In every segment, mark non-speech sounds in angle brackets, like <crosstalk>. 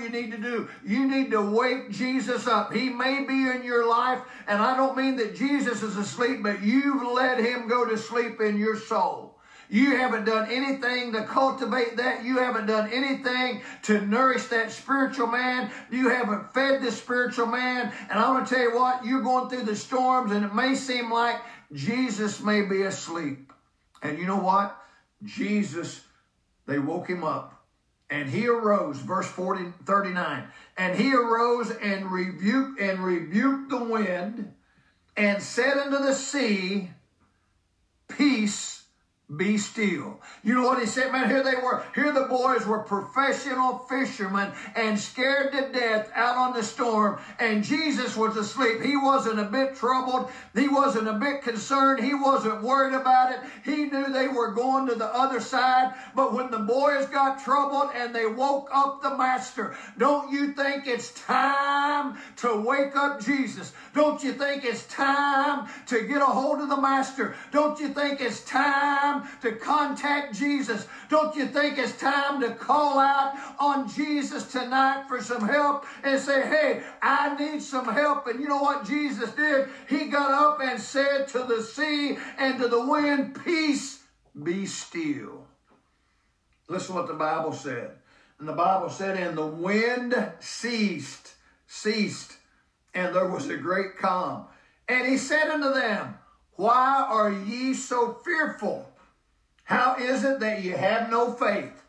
you need to do. You need to wake Jesus up. He may be in your life, and I don't mean that Jesus is asleep, but you've let him go to sleep in your soul. You haven't done anything to cultivate that. You haven't done anything to nourish that spiritual man. You haven't fed the spiritual man. And I'm going to tell you what, you're going through the storms and it may seem like Jesus may be asleep. And you know what? Jesus, they woke him up. And he arose, verse 40, 39, and he arose and rebuked and rebuked the wind and said unto the sea, Peace be still. You know what he said, man? Here they were. Here the boys were professional fishermen and scared to death out on the storm. And Jesus was asleep. He wasn't a bit troubled. He wasn't a bit concerned. He wasn't worried about it. He knew they were going to the other side. But when the boys got troubled and they woke up the master, don't you think it's time to wake up Jesus? Don't you think it's time to get a hold of the master? Don't you think it's time to contact Jesus? Don't you think it's time to call out on Jesus tonight for some help and say, hey, I need some help? And you know what Jesus did? He got up and said to the sea and to the wind, Peace, be still. Listen what the Bible said. And the Bible said, And the wind ceased, ceased, and there was a great calm. And he said unto them, Why are ye so fearful? How is it that ye have no faith?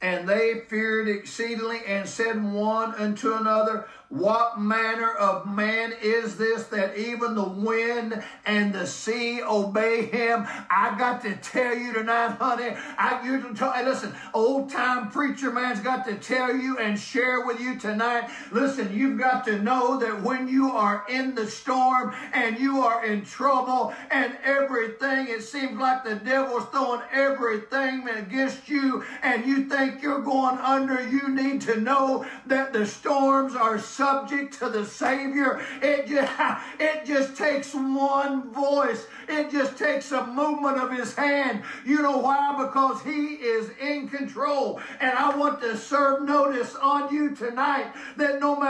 And they feared exceedingly and said one unto another, what manner of man is this that even the wind and the sea obey him? I got to tell you tonight, honey. I you to tell, listen, old time preacher man's got to tell you and share with you tonight. Listen, you've got to know that when you are in the storm and you are in trouble and everything, it seems like the devil's throwing everything against you and you think you're going under, you need to know that the storms are subject to the Savior. It just, <laughs> it just takes one voice. It just takes a movement of his hand. You know why? Because he is in control. And I want to serve notice on you tonight that no matter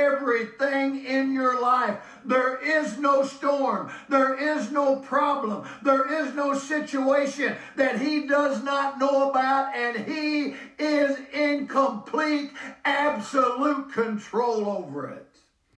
everything in your life. There is no storm. There is no problem. There is no situation that he does not know about, and he is in complete, absolute control over it.